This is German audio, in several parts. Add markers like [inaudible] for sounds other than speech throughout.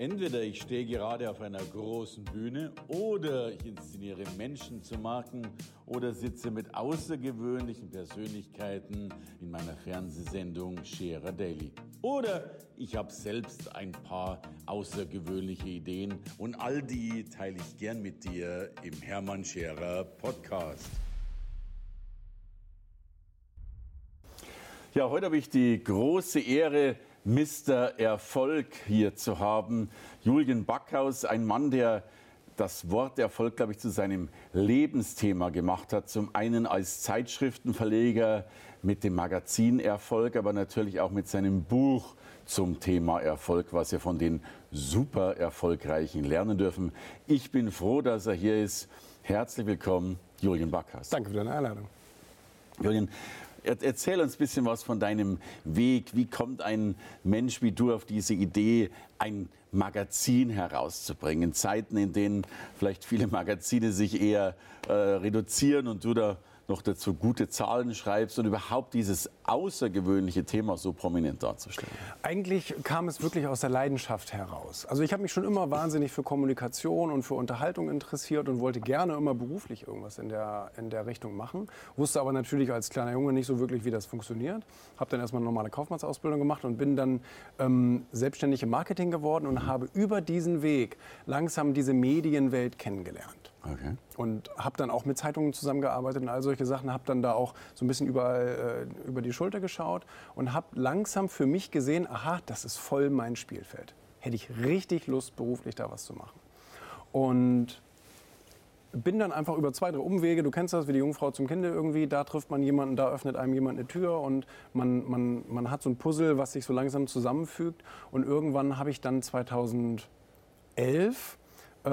Entweder ich stehe gerade auf einer großen Bühne oder ich inszeniere Menschen zu Marken oder sitze mit außergewöhnlichen Persönlichkeiten in meiner Fernsehsendung Scherer Daily. Oder ich habe selbst ein paar außergewöhnliche Ideen und all die teile ich gern mit dir im Hermann Scherer Podcast. Ja, heute habe ich die große Ehre, Mr. Erfolg hier zu haben. Julian Backhaus, ein Mann, der das Wort Erfolg, glaube ich, zu seinem Lebensthema gemacht hat. Zum einen als Zeitschriftenverleger mit dem Magazin Erfolg, aber natürlich auch mit seinem Buch zum Thema Erfolg, was wir von den super Erfolgreichen lernen dürfen. Ich bin froh, dass er hier ist. Herzlich willkommen, Julian Backhaus. Danke für deine Einladung. Julian, Erzähl uns ein bisschen was von deinem Weg. Wie kommt ein Mensch wie du auf diese Idee, ein Magazin herauszubringen? Zeiten, in denen vielleicht viele Magazine sich eher äh, reduzieren und du da noch dazu gute Zahlen schreibst und überhaupt dieses außergewöhnliche Thema so prominent darzustellen? Eigentlich kam es wirklich aus der Leidenschaft heraus. Also ich habe mich schon immer wahnsinnig für Kommunikation und für Unterhaltung interessiert und wollte gerne immer beruflich irgendwas in der, in der Richtung machen. Wusste aber natürlich als kleiner Junge nicht so wirklich, wie das funktioniert. Habe dann erstmal eine normale Kaufmannsausbildung gemacht und bin dann ähm, selbstständig im Marketing geworden und habe über diesen Weg langsam diese Medienwelt kennengelernt. Okay. Und habe dann auch mit Zeitungen zusammengearbeitet und all solche Sachen, habe dann da auch so ein bisschen überall äh, über die Schulter geschaut und habe langsam für mich gesehen, aha, das ist voll mein Spielfeld. Hätte ich richtig Lust, beruflich da was zu machen. Und bin dann einfach über zwei, drei Umwege, du kennst das wie die Jungfrau zum Kinde irgendwie, da trifft man jemanden, da öffnet einem jemand eine Tür und man, man, man hat so ein Puzzle, was sich so langsam zusammenfügt. Und irgendwann habe ich dann 2011 äh,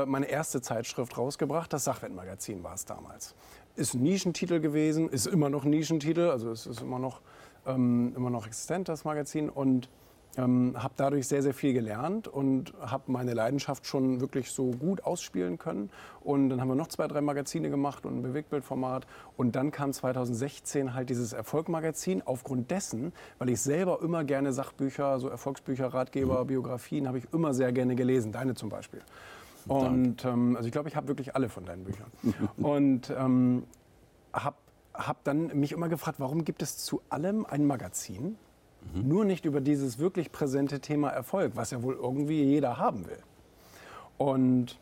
meine erste Zeitschrift rausgebracht. Das Sachwertmagazin war es damals. Ist ein Nischentitel gewesen, ist immer noch ein Nischentitel, also es ist immer noch, ähm, immer noch existent, das Magazin. Und ähm, habe dadurch sehr, sehr viel gelernt und habe meine Leidenschaft schon wirklich so gut ausspielen können. Und dann haben wir noch zwei, drei Magazine gemacht und ein Bewegtbildformat. Und dann kam 2016 halt dieses Erfolgmagazin. Aufgrund dessen, weil ich selber immer gerne Sachbücher, so Erfolgsbücher, Ratgeber, mhm. Biografien, habe ich immer sehr gerne gelesen. Deine zum Beispiel. Und ähm, also ich glaube, ich habe wirklich alle von deinen Büchern. [laughs] und ähm, habe hab dann mich immer gefragt, warum gibt es zu allem ein Magazin? Mhm. Nur nicht über dieses wirklich präsente Thema Erfolg, was ja wohl irgendwie jeder haben will. Und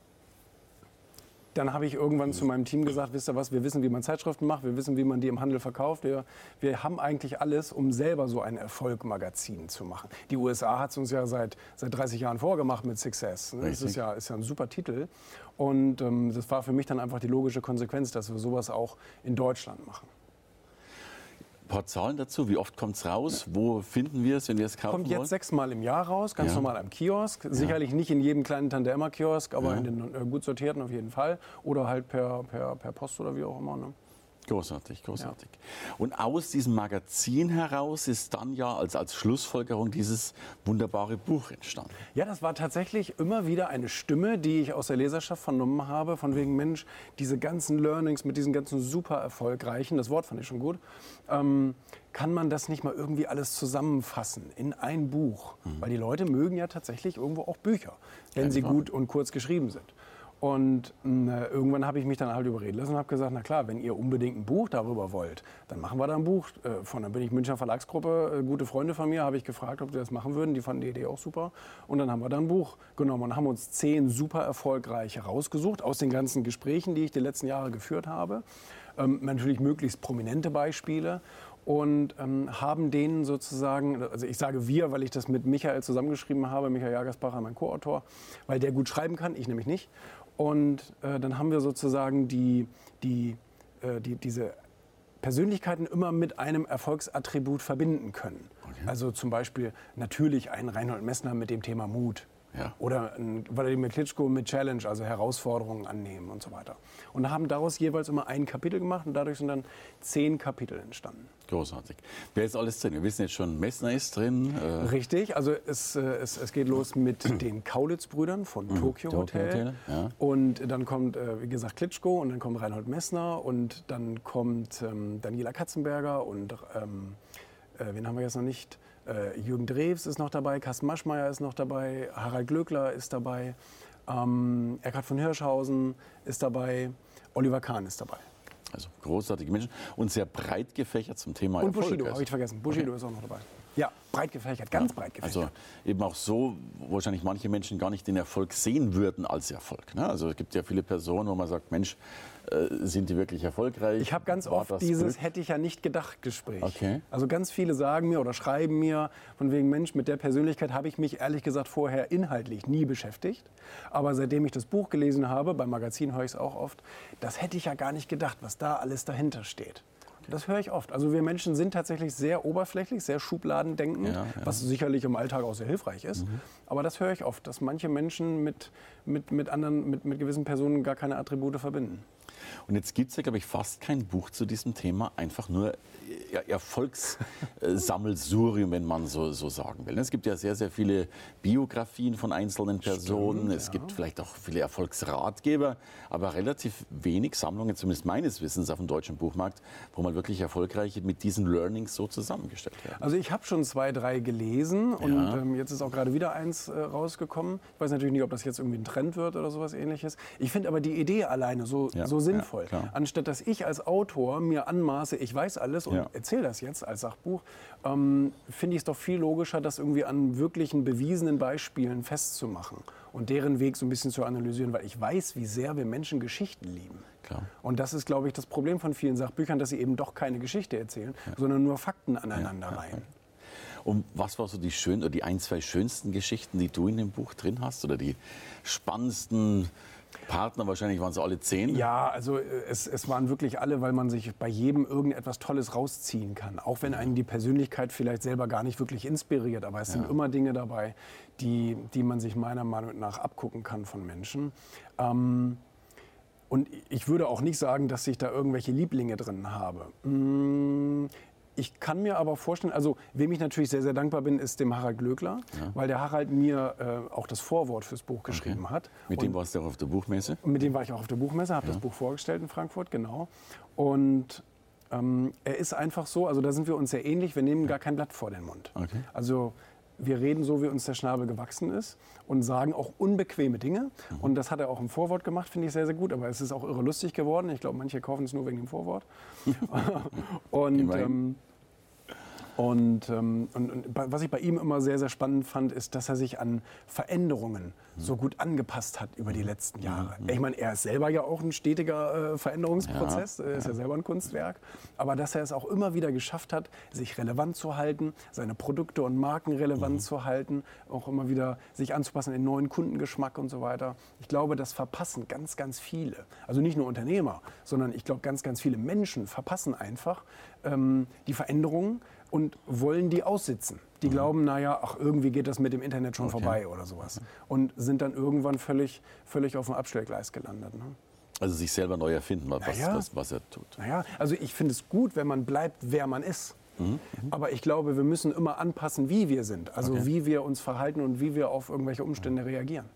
dann habe ich irgendwann zu meinem Team gesagt, wisst ihr was, wir wissen, wie man Zeitschriften macht, wir wissen, wie man die im Handel verkauft. Wir, wir haben eigentlich alles, um selber so ein Erfolgmagazin zu machen. Die USA hat es uns ja seit, seit 30 Jahren vorgemacht mit Success. Ne? Das ist ja, ist ja ein super Titel. Und ähm, das war für mich dann einfach die logische Konsequenz, dass wir sowas auch in Deutschland machen ein paar Zahlen dazu. Wie oft kommt es raus? Wo finden wir es, wenn wir es kaufen Kommt jetzt wollen? sechsmal im Jahr raus, ganz ja. normal am Kiosk. Sicherlich ja. nicht in jedem kleinen Tante-Emma-Kiosk, aber ja. in den äh, gut sortierten auf jeden Fall. Oder halt per, per, per Post oder wie auch immer. Ne? Großartig, großartig. Ja. Und aus diesem Magazin heraus ist dann ja als, als Schlussfolgerung dieses wunderbare Buch entstanden. Ja, das war tatsächlich immer wieder eine Stimme, die ich aus der Leserschaft vernommen habe, von wegen Mensch, diese ganzen Learnings mit diesen ganzen super erfolgreichen, das Wort fand ich schon gut, ähm, kann man das nicht mal irgendwie alles zusammenfassen in ein Buch? Mhm. Weil die Leute mögen ja tatsächlich irgendwo auch Bücher, wenn ja, sie gut und kurz geschrieben sind. Und äh, irgendwann habe ich mich dann halt überreden lassen und habe gesagt, na klar, wenn ihr unbedingt ein Buch darüber wollt, dann machen wir da ein Buch äh, von. Dann bin ich Münchner Verlagsgruppe, äh, gute Freunde von mir, habe ich gefragt, ob die das machen würden. Die fanden die Idee auch super. Und dann haben wir da ein Buch genommen und haben uns zehn super erfolgreiche rausgesucht aus den ganzen Gesprächen, die ich die letzten Jahre geführt habe. Ähm, natürlich möglichst prominente Beispiele und ähm, haben denen sozusagen, also ich sage wir, weil ich das mit Michael zusammengeschrieben habe, Michael Jagersbacher, mein Co-Autor, weil der gut schreiben kann, ich nämlich nicht. Und äh, dann haben wir sozusagen die, die, äh, die, diese Persönlichkeiten immer mit einem Erfolgsattribut verbinden können. Okay. Also zum Beispiel natürlich ein Reinhold Messner mit dem Thema Mut. Ja. Oder ein Wladimir Klitschko mit Challenge, also Herausforderungen annehmen und so weiter. Und haben daraus jeweils immer ein Kapitel gemacht und dadurch sind dann zehn Kapitel entstanden. Großartig. Wer ist alles drin? Wir wissen jetzt schon, Messner ist drin. Äh Richtig, also es, äh, es, es geht los mit [clears throat] den Kaulitz-Brüdern von mhm. Tokyo Hotel. Hotel ja. Und dann kommt, äh, wie gesagt, Klitschko und dann kommt Reinhold Messner und dann kommt ähm, Daniela Katzenberger und ähm, äh, wen haben wir jetzt noch nicht? Äh, Jürgen Drews ist noch dabei, Carsten Maschmeyer ist noch dabei, Harald Glöckler ist dabei, ähm, Eckhard von Hirschhausen ist dabei, Oliver Kahn ist dabei. Also großartige Menschen und sehr breit gefächert zum Thema Und Bushido habe ich vergessen. Bushido okay. ist auch noch dabei. Ja, breit gefächert, ganz ja, breit gefächert. Also eben auch so, wahrscheinlich manche Menschen gar nicht den Erfolg sehen würden als Erfolg. Ne? Also es gibt ja viele Personen, wo man sagt, Mensch, äh, sind die wirklich erfolgreich? Ich habe ganz War oft dieses Glück? hätte ich ja nicht gedacht Gespräch. Okay. Also ganz viele sagen mir oder schreiben mir von wegen Mensch, mit der Persönlichkeit habe ich mich ehrlich gesagt vorher inhaltlich nie beschäftigt. Aber seitdem ich das Buch gelesen habe, beim Magazin höre ich es auch oft, das hätte ich ja gar nicht gedacht, was da alles dahinter steht. Das höre ich oft. Also wir Menschen sind tatsächlich sehr oberflächlich, sehr schubladendenkend, ja, ja. was sicherlich im Alltag auch sehr hilfreich ist. Mhm. Aber das höre ich oft, dass manche Menschen mit, mit, mit anderen, mit, mit gewissen Personen gar keine Attribute verbinden. Und jetzt gibt es ja, glaube ich, fast kein Buch zu diesem Thema, einfach nur Erfolgssammelsurium, [laughs] wenn man so, so sagen will. Es gibt ja sehr, sehr viele Biografien von einzelnen Personen. Stimmt, es ja. gibt vielleicht auch viele Erfolgsratgeber, aber relativ wenig Sammlungen, zumindest meines Wissens, auf dem deutschen Buchmarkt, wo man wirklich erfolgreich mit diesen Learnings so zusammengestellt wird. Also ich habe schon zwei, drei gelesen und ja. ähm, jetzt ist auch gerade wieder eins äh, rausgekommen. Ich weiß natürlich nicht, ob das jetzt irgendwie ein Trend wird oder sowas ähnliches. Ich finde aber die Idee alleine so, ja. so sinnvoll. Anstatt dass ich als Autor mir anmaße, ich weiß alles und erzähle das jetzt als Sachbuch, ähm, finde ich es doch viel logischer, das irgendwie an wirklichen bewiesenen Beispielen festzumachen und deren Weg so ein bisschen zu analysieren, weil ich weiß, wie sehr wir Menschen Geschichten lieben. Klar. Und das ist, glaube ich, das Problem von vielen Sachbüchern, dass sie eben doch keine Geschichte erzählen, ja. sondern nur Fakten aneinander ja, reihen. Und was war so die schön oder die ein, zwei schönsten Geschichten, die du in dem Buch drin hast oder die spannendsten Partner, wahrscheinlich waren es alle zehn? Ja, also äh, es, es waren wirklich alle, weil man sich bei jedem irgendetwas Tolles rausziehen kann. Auch wenn einen die Persönlichkeit vielleicht selber gar nicht wirklich inspiriert. Aber es ja. sind immer Dinge dabei, die, die man sich meiner Meinung nach abgucken kann von Menschen. Ähm, und ich würde auch nicht sagen, dass ich da irgendwelche Lieblinge drin habe. Ich kann mir aber vorstellen, also wem ich natürlich sehr, sehr dankbar bin, ist dem Harald Glöckler, ja. weil der Harald mir äh, auch das Vorwort fürs Buch geschrieben okay. hat. Mit dem warst du auch auf der Buchmesse? Mit dem war ich auch auf der Buchmesse, habe ja. das Buch vorgestellt in Frankfurt, genau. Und ähm, er ist einfach so, also da sind wir uns sehr ähnlich, wir nehmen gar kein Blatt vor den Mund. Okay. Also wir reden so, wie uns der Schnabel gewachsen ist und sagen auch unbequeme Dinge. Mhm. Und das hat er auch im Vorwort gemacht, finde ich sehr, sehr gut. Aber es ist auch irre lustig geworden. Ich glaube, manche kaufen es nur wegen dem Vorwort. [laughs] und ähm, und, ähm, und, und, was ich bei ihm immer sehr, sehr spannend fand, ist, dass er sich an Veränderungen so gut angepasst hat über die letzten Jahre. Ich meine, er ist selber ja auch ein stetiger äh, Veränderungsprozess, ja, er ist ja. ja selber ein Kunstwerk, aber dass er es auch immer wieder geschafft hat, sich relevant zu halten, seine Produkte und Marken relevant mhm. zu halten, auch immer wieder sich anzupassen in neuen Kundengeschmack und so weiter. Ich glaube, das verpassen ganz, ganz viele. Also nicht nur Unternehmer, sondern ich glaube, ganz, ganz viele Menschen verpassen einfach ähm, die Veränderungen und wollen die aussitzen. Die mhm. glauben, naja, ach, irgendwie geht das mit dem Internet schon okay. vorbei oder sowas. Und sind dann irgendwann völlig, völlig auf dem Abstellgleis gelandet. Ne? Also sich selber neu erfinden, was, naja, was, was er tut. Naja, also ich finde es gut, wenn man bleibt, wer man ist. Mhm. mhm. Aber ich glaube, wir müssen immer anpassen, wie wir sind. Also okay. wie wir uns verhalten und wie wir auf irgendwelche Umstände reagieren.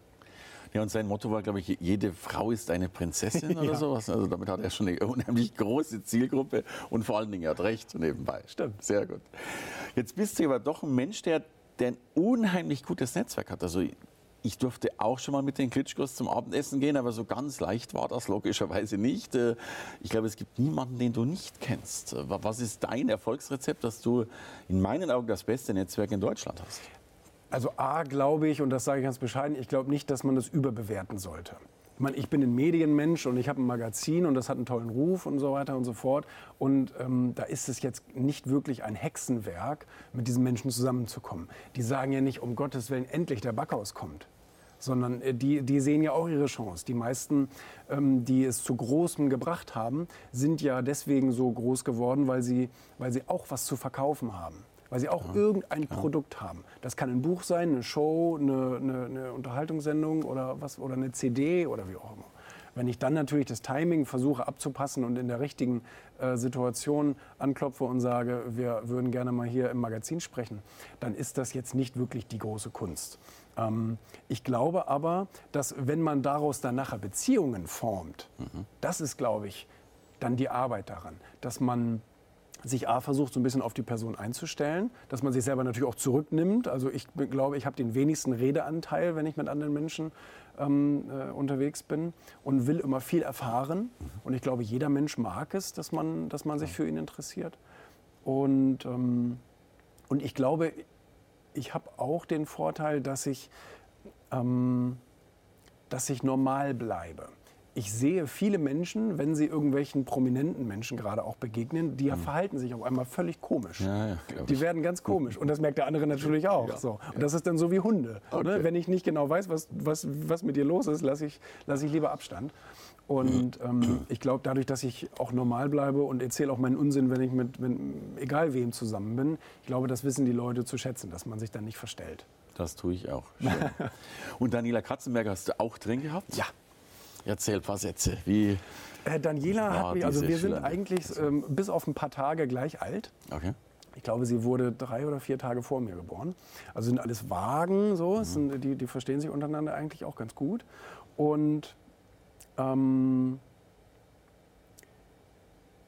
Ja, und sein Motto war, glaube ich, jede Frau ist eine Prinzessin oder [laughs] ja. sowas. Also damit hat er schon eine [laughs] unheimlich große Zielgruppe und vor allen Dingen er hat recht nebenbei. Stimmt. Sehr gut. Jetzt bist du aber doch ein Mensch, der, der ein unheimlich gutes Netzwerk hat. Also ich durfte auch schon mal mit den Klitschkos zum Abendessen gehen, aber so ganz leicht war das logischerweise nicht. Äh, ich glaube, es gibt niemanden, den du nicht kennst. Was ist dein Erfolgsrezept, dass du in meinen Augen das beste Netzwerk in Deutschland hast? Also A, glaube ich, und das sage ich ganz bescheiden, ich glaube nicht, dass man das überbewerten sollte. Ich meine, ich bin ein Medienmensch und ich habe ein Magazin und das hat einen tollen Ruf und so weiter und so fort. Und ähm, da ist es jetzt nicht wirklich ein Hexenwerk, mit diesen Menschen zusammenzukommen. Die sagen ja nicht, um Gottes Willen, endlich der Backhaus kommt sondern äh, die, die sehen ja auch ihre Chance. Die meisten, ähm, die es zu Großem gebracht haben, sind ja deswegen so groß geworden, weil sie, weil sie auch was zu verkaufen haben weil sie auch ja, irgendein klar. Produkt haben. Das kann ein Buch sein, eine Show, eine, eine, eine, Unterhaltungssendung oder, was, oder eine CD oder wie auch immer. Wenn ich dann natürlich das Timing versuche abzupassen und in der richtigen äh, Situation anklopfe und sage, wir würden gerne mal hier im Magazin sprechen, dann ist das jetzt nicht wirklich die große Kunst. Ähm, ich glaube aber, dass wenn man daraus dann nachher Beziehungen formt, mhm. das ist, glaube ich, dann die Arbeit daran, dass man sich A versucht, so ein bisschen auf die Person einzustellen, dass man sich selber natürlich auch zurücknimmt. Also ich glaube, ich habe den wenigsten Redeanteil, wenn ich mit anderen Menschen ähm, äh, unterwegs bin und will immer viel erfahren. Und ich glaube, jeder Mensch mag es, dass man, dass man sich für ihn interessiert. Und, ähm, und ich glaube, ich habe auch den Vorteil, dass ich, ähm, dass ich normal bleibe ich sehe viele Menschen, wenn sie irgendwelchen prominenten Menschen gerade auch begegnen, die mhm. verhalten sich auf einmal völlig komisch. Ja, ja, die werden ganz komisch. Und das merkt der andere natürlich auch. Ja. So. Und das ist dann so wie Hunde. Ne? Okay. Ne? Wenn ich nicht genau weiß, was, was, was mit dir los ist, lasse ich, lass ich lieber Abstand. Und mhm. ähm, ich glaube, dadurch, dass ich auch normal bleibe und erzähle auch meinen Unsinn, wenn ich mit, wenn, egal wem zusammen bin, ich glaube, das wissen die Leute zu schätzen, dass man sich dann nicht verstellt. Das tue ich auch. [laughs] und Daniela Katzenberger hast du auch drin gehabt? Ja. Erzähl ein paar Sätze. Wie äh, Daniela hat mich, also wir sind eigentlich ähm, bis auf ein paar Tage gleich alt. Okay. Ich glaube, sie wurde drei oder vier Tage vor mir geboren. Also sind alles Wagen, so. Mhm. Sind, die, die verstehen sich untereinander eigentlich auch ganz gut. Und ähm,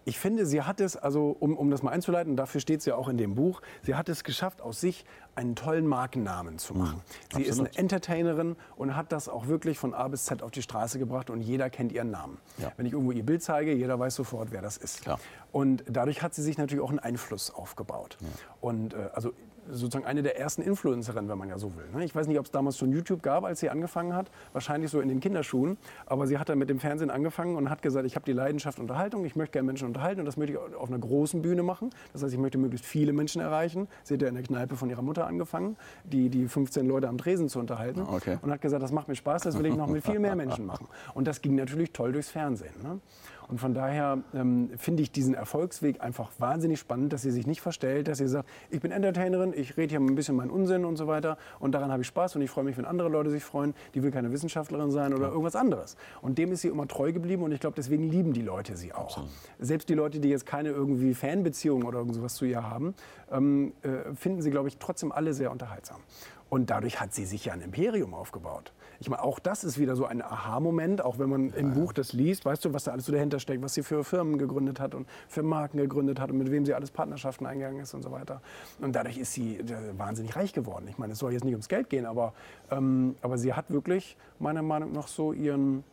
ich finde, sie hat es, also um, um das mal einzuleiten, dafür steht sie ja auch in dem Buch, sie hat es geschafft, aus sich einen tollen Markennamen zu machen. Mhm, sie absolut. ist eine Entertainerin und hat das auch wirklich von A bis Z auf die Straße gebracht und jeder kennt ihren Namen. Ja. Wenn ich irgendwo ihr Bild zeige, jeder weiß sofort, wer das ist. Klar. Und dadurch hat sie sich natürlich auch einen Einfluss aufgebaut. Ja. Und äh, also sozusagen eine der ersten Influencerinnen, wenn man ja so will. Ne? Ich weiß nicht, ob es damals schon YouTube gab, als sie angefangen hat. Wahrscheinlich so in den Kinderschuhen. Aber sie hat dann mit dem Fernsehen angefangen und hat gesagt, ich habe die Leidenschaft Unterhaltung, ich möchte gerne Menschen unterhalten und das möchte ich auf einer großen Bühne machen. Das heißt, ich möchte möglichst viele Menschen erreichen. Sie hat ja in der Kneipe von ihrer Mutter angefangen, die, die 15 Leute am Tresen zu unterhalten. Okay. Und hat gesagt, das macht mir Spaß, das will ich noch mit viel mehr Menschen machen. Und das ging natürlich toll durchs Fernsehen. Ne? Und von daher ähm, finde ich diesen Erfolgsweg einfach wahnsinnig spannend, dass sie sich nicht verstellt, dass sie sagt, ich bin Entertainerin, ich rede hier ein bisschen meinen Unsinn und so weiter und daran habe ich Spaß und ich freue mich, wenn andere Leute sich freuen. Die will keine Wissenschaftlerin sein oder irgendwas anderes. Und dem ist sie immer treu geblieben und ich glaube, deswegen lieben die Leute sie auch. Absolut. Selbst die Leute, die jetzt keine irgendwie Fanbeziehung oder irgendwas zu ihr haben, ähm, äh, finden sie, glaube ich, trotzdem alle sehr unterhaltsam. Und dadurch hat sie sich ja ein Imperium aufgebaut. Ich meine, auch das ist wieder so ein Aha-Moment, auch wenn man ja, im Buch das liest, weißt du, was da alles so dahinter steckt, was sie für Firmen gegründet hat und für Marken gegründet hat und mit wem sie alles Partnerschaften eingegangen ist und so weiter. Und dadurch ist sie äh, wahnsinnig reich geworden. Ich meine, es soll jetzt nicht ums Geld gehen, aber, ähm, aber sie hat wirklich meiner Meinung nach so ihren,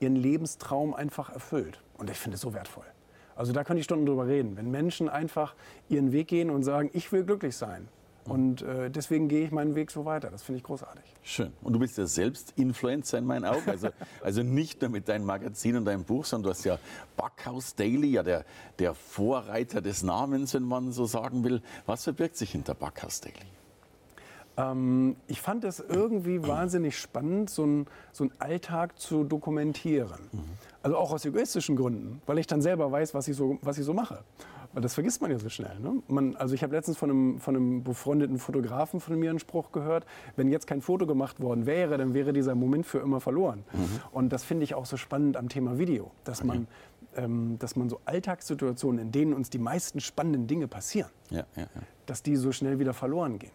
ihren Lebenstraum einfach erfüllt. Und ich finde es so wertvoll. Also da könnte ich Stunden drüber reden. Wenn Menschen einfach ihren Weg gehen und sagen, ich will glücklich sein, und äh, deswegen gehe ich meinen Weg so weiter. Das finde ich großartig. Schön. Und du bist ja selbst Influencer in meinen Augen. Also, [laughs] also nicht nur mit deinem Magazin und deinem Buch, sondern du hast ja Backhaus Daily, ja der, der Vorreiter des Namens, wenn man so sagen will. Was verbirgt sich hinter Backhaus Daily? Ähm, ich fand es irgendwie [clears throat] wahnsinnig spannend, so einen so Alltag zu dokumentieren. Mhm. Also auch aus egoistischen Gründen, weil ich dann selber weiß, was ich so, was ich so mache. Das vergisst man ja so schnell. Ne? Man, also ich habe letztens von einem, von einem befreundeten Fotografen von mir einen Spruch gehört, wenn jetzt kein Foto gemacht worden wäre, dann wäre dieser Moment für immer verloren. Mhm. Und das finde ich auch so spannend am Thema Video, dass, okay. man, ähm, dass man so Alltagssituationen, in denen uns die meisten spannenden Dinge passieren, ja, ja, ja. dass die so schnell wieder verloren gehen.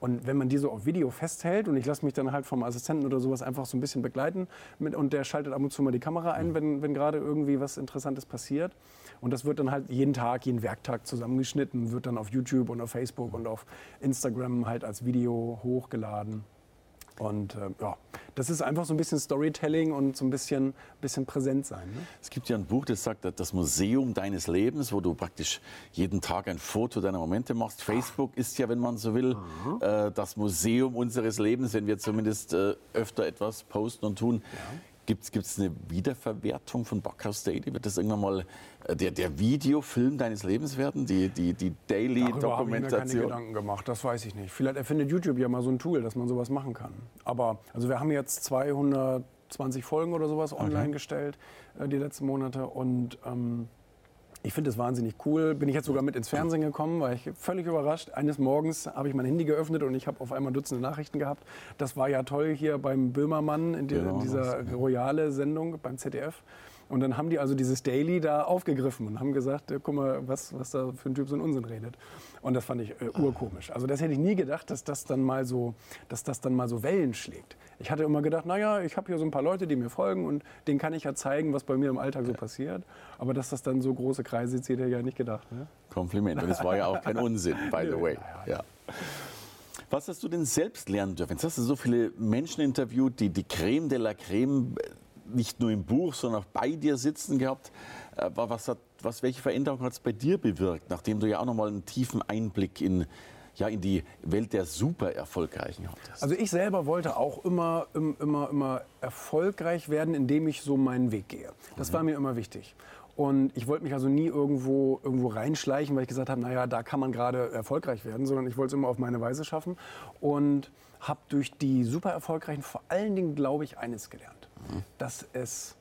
Und wenn man die so auf Video festhält und ich lasse mich dann halt vom Assistenten oder sowas einfach so ein bisschen begleiten mit, und der schaltet ab und zu mal die Kamera ein, mhm. wenn, wenn gerade irgendwie was Interessantes passiert. Und das wird dann halt jeden Tag, jeden Werktag zusammengeschnitten, wird dann auf YouTube und auf Facebook und auf Instagram halt als Video hochgeladen. Und äh, ja, das ist einfach so ein bisschen Storytelling und so ein bisschen, bisschen präsent sein. Ne? Es gibt ja ein Buch, das sagt, das Museum deines Lebens, wo du praktisch jeden Tag ein Foto deiner Momente machst. Facebook ist ja, wenn man so will, mhm. äh, das Museum unseres Lebens, wenn wir zumindest äh, öfter etwas posten und tun. Ja. Gibt es eine Wiederverwertung von Backhaus Daily? Wird das irgendwann mal äh, der, der Videofilm deines Lebens werden? Die, die, die Daily-Dokumentation? Ich habe mir keine Gedanken gemacht, das weiß ich nicht. Vielleicht erfindet YouTube ja mal so ein Tool, dass man sowas machen kann. Aber also wir haben jetzt 220 Folgen oder sowas online okay. gestellt äh, die letzten Monate und ähm, ich finde es wahnsinnig cool. Bin ich jetzt sogar mit ins Fernsehen gekommen, war ich völlig überrascht. Eines Morgens habe ich mein Handy geöffnet und ich habe auf einmal Dutzende Nachrichten gehabt. Das war ja toll hier beim Böhmermann in, die, genau, in dieser royale Sendung beim ZDF. Und dann haben die also dieses Daily da aufgegriffen und haben gesagt, äh, guck mal, was, was da für ein Typ so einen Unsinn redet. Und das fand ich äh, urkomisch. Also das hätte ich nie gedacht, dass das dann mal so, dass das dann mal so Wellen schlägt. Ich hatte immer gedacht, naja, ich habe hier so ein paar Leute, die mir folgen und denen kann ich ja zeigen, was bei mir im Alltag so passiert. Aber dass das dann so große Kreise zieht, hätte ich ja nicht gedacht. Ne? Kompliment. Und es war ja auch kein Unsinn, by the [laughs] way. Ja. Was hast du denn selbst lernen dürfen? Jetzt hast du so viele Menschen interviewt, die die Creme de la Creme nicht nur im Buch, sondern auch bei dir sitzen gehabt. Äh, was hat, was, welche Veränderung hat es bei dir bewirkt, nachdem du ja auch nochmal einen tiefen Einblick in, ja, in die Welt der super Erfolgreichen hattest? Also ich selber wollte auch immer, immer, immer erfolgreich werden, indem ich so meinen Weg gehe. Das mhm. war mir immer wichtig. Und ich wollte mich also nie irgendwo, irgendwo reinschleichen, weil ich gesagt habe, naja, da kann man gerade erfolgreich werden, sondern ich wollte es immer auf meine Weise schaffen. Und habe durch die super erfolgreichen vor allen Dingen, glaube ich, eines gelernt, mhm. dass es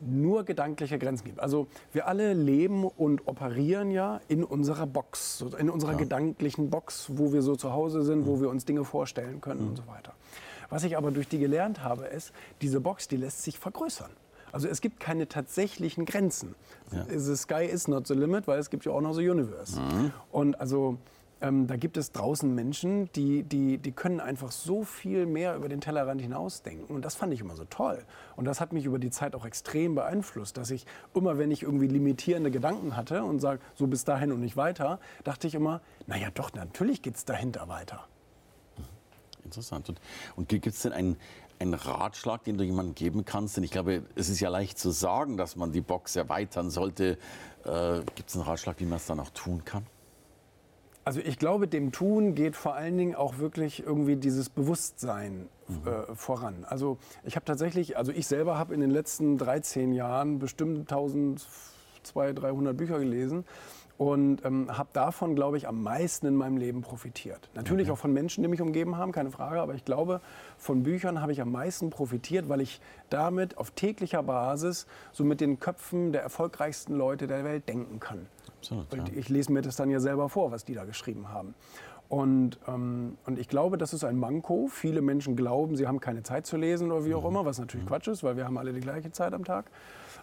nur gedankliche Grenzen gibt. Also wir alle leben und operieren ja in unserer Box, in unserer ja. gedanklichen Box, wo wir so zu Hause sind, mhm. wo wir uns Dinge vorstellen können mhm. und so weiter. Was ich aber durch die gelernt habe, ist, diese Box, die lässt sich vergrößern. Also es gibt keine tatsächlichen Grenzen. Ja. The sky is not the limit, weil es gibt ja auch noch the universe. Mhm. Und also ähm, da gibt es draußen Menschen, die, die, die können einfach so viel mehr über den Tellerrand hinausdenken. Und das fand ich immer so toll. Und das hat mich über die Zeit auch extrem beeinflusst, dass ich immer, wenn ich irgendwie limitierende Gedanken hatte und sage, so bis dahin und nicht weiter, dachte ich immer, naja doch, natürlich geht es dahinter weiter. Interessant. Und, und gibt es denn einen, einen Ratschlag, den du jemandem geben kannst? Denn ich glaube, es ist ja leicht zu sagen, dass man die Box erweitern sollte. Äh, Gibt es einen Ratschlag, wie man es dann auch tun kann? Also ich glaube, dem Tun geht vor allen Dingen auch wirklich irgendwie dieses Bewusstsein mhm. äh, voran. Also ich habe tatsächlich, also ich selber habe in den letzten 13 Jahren bestimmt 1200, 300 Bücher gelesen und ähm, habe davon, glaube ich, am meisten in meinem Leben profitiert. Natürlich okay. auch von Menschen, die mich umgeben haben, keine Frage, aber ich glaube, von Büchern habe ich am meisten profitiert, weil ich damit auf täglicher Basis so mit den Köpfen der erfolgreichsten Leute der Welt denken kann. Absolut, ja. Ich lese mir das dann ja selber vor, was die da geschrieben haben. Und, ähm, und ich glaube, das ist ein Manko. Viele Menschen glauben, sie haben keine Zeit zu lesen oder wie auch mhm. immer, was natürlich mhm. Quatsch ist, weil wir haben alle die gleiche Zeit am Tag.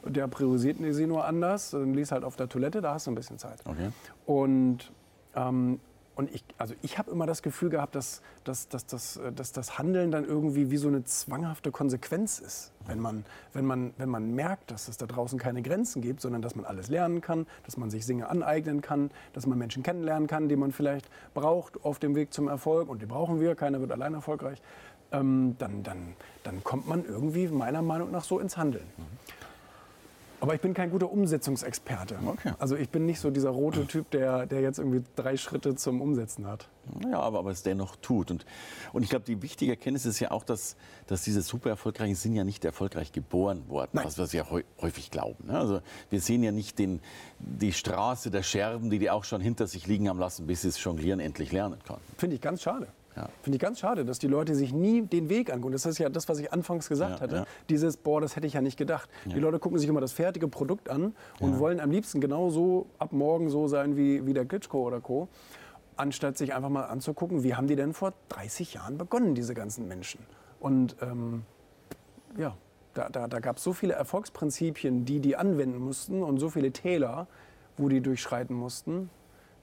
Der priorisiert sie nur anders. Dann liest halt auf der Toilette, da hast du ein bisschen Zeit. Okay. Und, ähm, und ich, also ich habe immer das Gefühl gehabt, dass, dass, dass, dass, dass das Handeln dann irgendwie wie so eine zwanghafte Konsequenz ist. Wenn man, wenn, man, wenn man merkt, dass es da draußen keine Grenzen gibt, sondern dass man alles lernen kann, dass man sich Dinge aneignen kann, dass man Menschen kennenlernen kann, die man vielleicht braucht auf dem Weg zum Erfolg. Und die brauchen wir, keiner wird allein erfolgreich. Ähm, dann, dann, dann kommt man irgendwie meiner Meinung nach so ins Handeln. Mhm. Aber ich bin kein guter Umsetzungsexperte. Okay. Also ich bin nicht so dieser rote Typ, der, der jetzt irgendwie drei Schritte zum Umsetzen hat. Ja, aber, aber es dennoch tut. Und, und ich glaube, die wichtige Erkenntnis ist ja auch, dass, dass diese super erfolgreichen sind ja nicht erfolgreich geboren worden, Nein. was wir ja häufig glauben. Ne? Also wir sehen ja nicht den, die Straße der Scherben, die die auch schon hinter sich liegen haben lassen, bis sie es jonglieren endlich lernen konnten. Finde ich ganz schade. Ja. Finde ich ganz schade, dass die Leute sich nie den Weg angucken. Das ist ja das, was ich anfangs gesagt ja, hatte. Ja. Dieses, boah, das hätte ich ja nicht gedacht. Die Leute gucken sich immer das fertige Produkt an und wollen am liebsten genauso ab morgen so sein wie, wie der Klitschko oder Co. Anstatt sich einfach mal anzugucken, wie haben die denn vor 30 Jahren begonnen, diese ganzen Menschen. Und ähm, ja, da, da, da gab es so viele Erfolgsprinzipien, die die anwenden mussten und so viele Täler, wo die durchschreiten mussten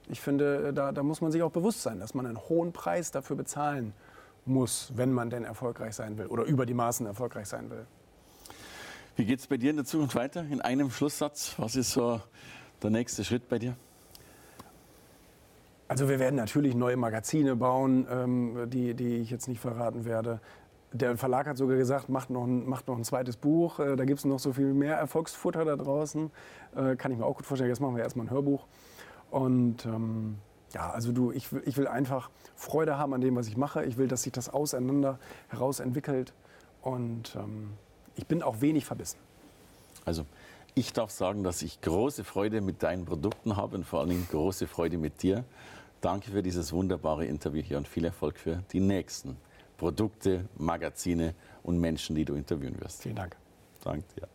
ich finde, da, da muss man sich auch bewusst sein, dass man einen hohen Preis dafür bezahlen muss, wenn man denn erfolgreich sein will oder über die Maßen erfolgreich sein will. Wie geht es bei dir in der Zukunft weiter? In einem Schlusssatz, was ist so der nächste Schritt bei dir? Also wir werden natürlich neue Magazine bauen, ähm, die, die ich jetzt nicht verraten werde. Der Verlag hat sogar gesagt, macht noch ein, macht noch ein zweites Buch. Äh, da gibt es noch so viel mehr Erfolgsfutter da draußen. Äh, kann ich mir auch gut vorstellen. Jetzt machen wir erstmal ein Hörbuch. Und ähm, ja, also du, ich will, ich will einfach Freude haben an dem, was ich mache. Ich will, dass sich das auseinander heraus entwickelt. Und ähm, ich bin auch wenig verbissen. Also ich darf sagen, dass ich große Freude mit deinen Produkten habe und vor allen Dingen große Freude mit dir. Danke für dieses wunderbare Interview hier und viel Erfolg für die nächsten Produkte, Magazine und Menschen, die du interviewen wirst. Vielen Dank. Danke dir.